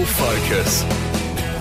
Rural Focus.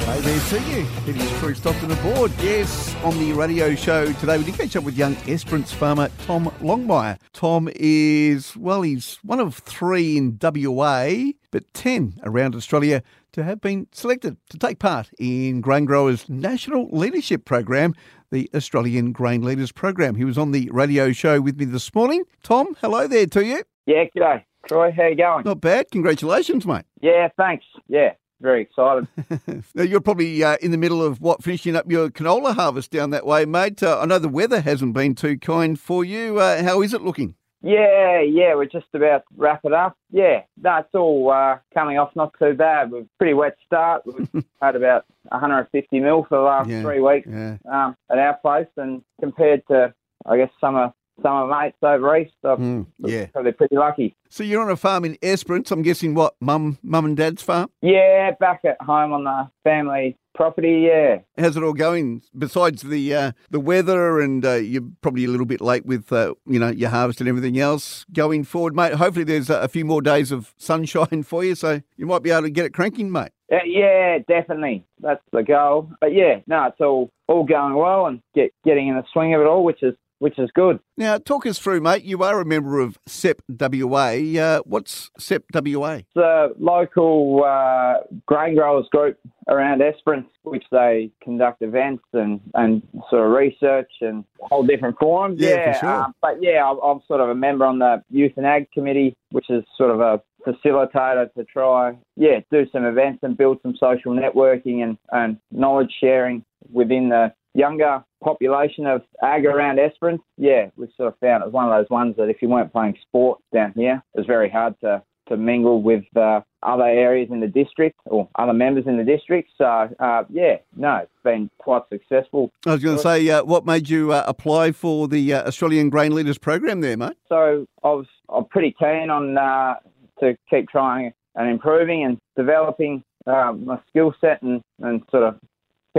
Hey there to you. It is Troy Stockton aboard. Yes, on the radio show today, we did catch up with young Esperance farmer Tom Longmire. Tom is, well, he's one of three in WA, but 10 around Australia to have been selected to take part in Grain Growers National Leadership Program, the Australian Grain Leaders Program. He was on the radio show with me this morning. Tom, hello there to you. Yeah, g'day. Troy, how are you going? Not bad. Congratulations, mate. Yeah, thanks. Yeah, very excited. now, you're probably uh, in the middle of what finishing up your canola harvest down that way, mate. Uh, I know the weather hasn't been too kind for you. Uh, how is it looking? yeah, yeah, we're just about to wrap it up. Yeah, no, it's all uh, coming off not too bad. We've pretty wet start. We've had about 150 mil for the last Yeah, three weeks yeah. um, at our place, and compared to, I guess, summer summer mates over east, I've Mm, yeah. probably pretty lucky. So you're on a farm in Esperance. I'm guessing what mum, mum and dad's farm. Yeah, back at home on the family property. Yeah, How's it all going? Besides the uh, the weather, and uh, you're probably a little bit late with uh, you know your harvest and everything else. Going forward, mate. Hopefully, there's a, a few more days of sunshine for you, so you might be able to get it cranking, mate. Uh, yeah, definitely. That's the goal. But yeah, no, it's all all going well and get getting in the swing of it all, which is which is good. Now, talk us through, mate. You are a member of SEP WA. Uh, what's SEP WA? It's a local uh, grain growers group around Esperance, which they conduct events and, and sort of research and whole different forums. Yeah, for sure. um, but yeah, I'm, I'm sort of a member on the Youth and Ag Committee, which is sort of a facilitator to try, yeah, do some events and build some social networking and, and knowledge sharing within the younger population of ag around Esperance. Yeah, we sort of found it was one of those ones that if you weren't playing sport down here, it was very hard to, to mingle with uh, other areas in the district or other members in the district. So, uh, yeah, no, it's been quite successful. I was going to say, uh, what made you uh, apply for the uh, Australian Grain Leaders Program there, mate? So I was I'm pretty keen on uh, to keep trying and improving and developing uh, my skill set and, and sort of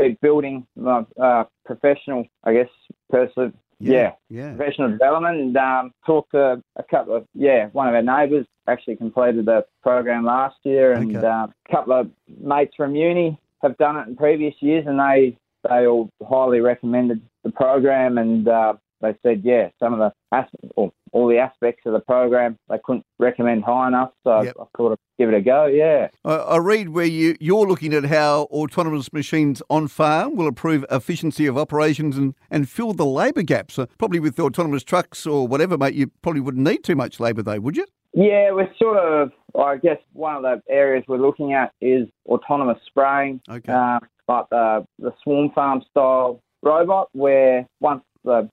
keep building my uh, professional, I guess, person. Yeah, Yeah. professional development and um, talked to a couple of yeah one of our neighbours actually completed the program last year and Okay. uh, a couple of mates from uni have done it in previous years and they they all highly recommended the program and uh, they said yeah some of the as- or all the aspects of the program they couldn't recommend high enough so Yep. I thought I'd give it a go yeah I, I read where you, you're looking at how autonomous machines on farm will improve efficiency of operations and, and fill the labour gaps. So probably with the autonomous trucks or whatever, mate, you probably wouldn't need too much labour, though, would you? Yeah, we're sort of, I guess one of the areas we're looking at is autonomous spraying, Okay. uh, like the, the SwarmFarm style robot, where once the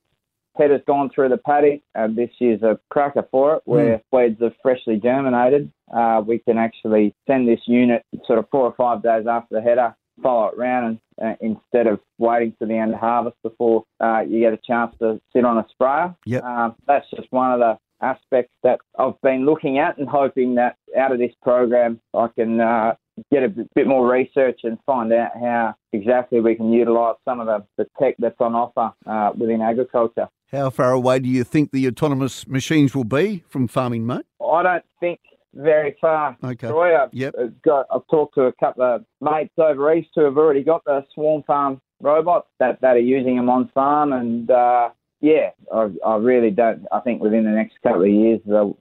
header's gone through the paddock, and this year's a cracker for it, where weeds are freshly germinated, uh, we can actually send this unit sort of four or five days after the header, follow it round, and uh, instead of waiting to the end of harvest before uh, you get a chance to sit on a sprayer. Yep. Um, that's just one of the aspects that I've been looking at and hoping that out of this program I can uh, get a bit bit more research and find out how exactly we can utilise some of the, the tech that's on offer uh, within agriculture. How far away do you think the autonomous machines will be from farming, mate? I don't think very far. Okay. Troy, I've, Yep. I've got, I've talked to a couple of mates over east who have already got the SwarmFarm robots that, that are using them on farm, and uh, yeah, I, I really don't. I think within the next couple of years,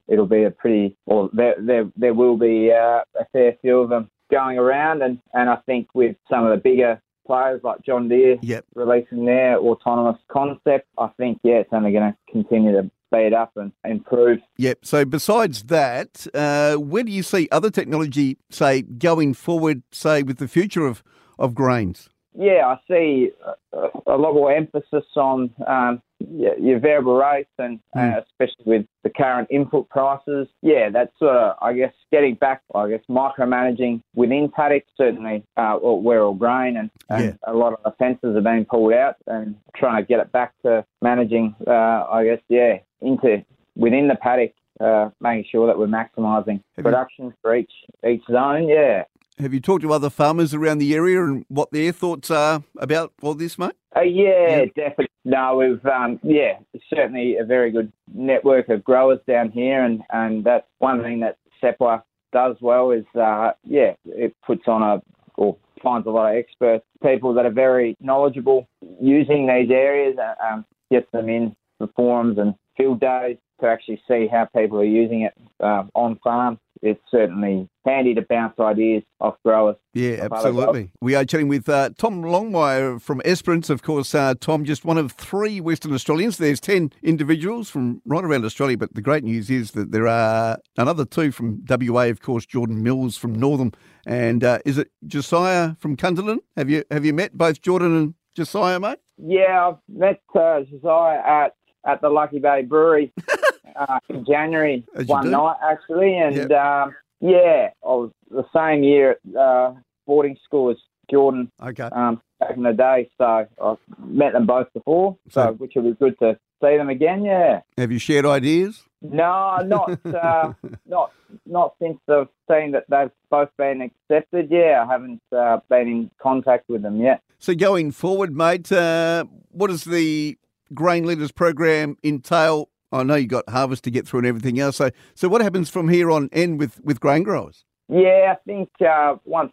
it'll be a pretty, or there there, there will be uh, a fair few of them going around, and, and I think with some of the bigger players like John Deere Yep. releasing their autonomous concept, I think yeah, it's only going to continue to speed up and improve Yep. So besides that, uh, where do you see other technology, say, going forward, say, with the future of, of grains? yeah, I see a, a lot more emphasis on um, your, your variable rates, and uh, especially with the current input prices. Yeah, that's sort of, I guess, getting back, I guess, micromanaging within paddocks, certainly uh, or where all grain, and, and a lot of the fences are being pulled out, and trying to get it back to managing, uh, I guess, yeah, into within the paddock. Uh, making sure that we're maximising production for each each zone, yeah. Have you talked to other farmers around the area and what their thoughts are about all this, mate? Uh, yeah, Yeah. definitely. No, we've um, yeah, certainly a very good network of growers down here, and and that's one thing that SEPWA does well is, uh, yeah, it puts on a or finds a lot of experts, people that are very knowledgeable using these areas, uh, um, gets them in for forums and field days to actually see how people are using it uh, on farm. It's certainly handy to bounce ideas off growers. Yeah, absolutely. We are chatting with uh, Tom Longmire from Esperance. Of course, uh, Tom, just one of three Western Australians. There's 10 individuals from right around Australia, but the great news is that there are another two from WA, of course, Jordan Mills from Northam. And uh, is it Josiah from Cunderdin? Have you, have you met both Jordan and Josiah, mate? Yeah, I've met uh, Josiah at at the Lucky Bay Brewery uh, in January one night actually, and yep. um, yeah, I was the same year at uh, boarding school as Jordan. Okay. Um, back in the day, so I've met them both before, so, so which will be good to see them again. Yeah. Have you shared ideas? No, not uh, not not since I've seen that they've both been accepted. Yeah, I haven't uh, been in contact with them yet. So going forward, mate, uh, what is the grain leaders program entail? I know you've got harvest to get through and everything else. So, so what happens from here on end with, with grain growers? Yeah, I think uh, once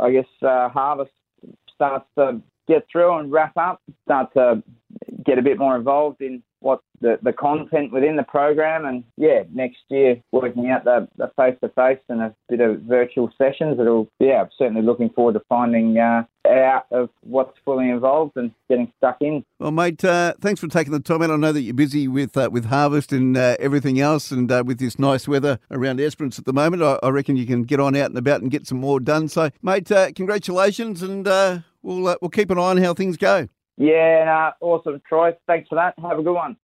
I guess uh, harvest starts to get through and wrap up, start to get a bit more involved in the, the content within the program and yeah next year working out the, the face-to-face and a bit of virtual sessions it'll yeah I'm certainly looking forward to finding uh, out of what's fully involved and getting stuck in well mate uh, thanks for taking the time out I know that you're busy with uh, with harvest and uh, everything else and uh, with this nice weather around Esperance at the moment I, I, reckon you can get on out and about and get some more done so mate uh, congratulations and we'll we'll keep an eye on how things go yeah, awesome, Troy. Thanks for that. Have a good one.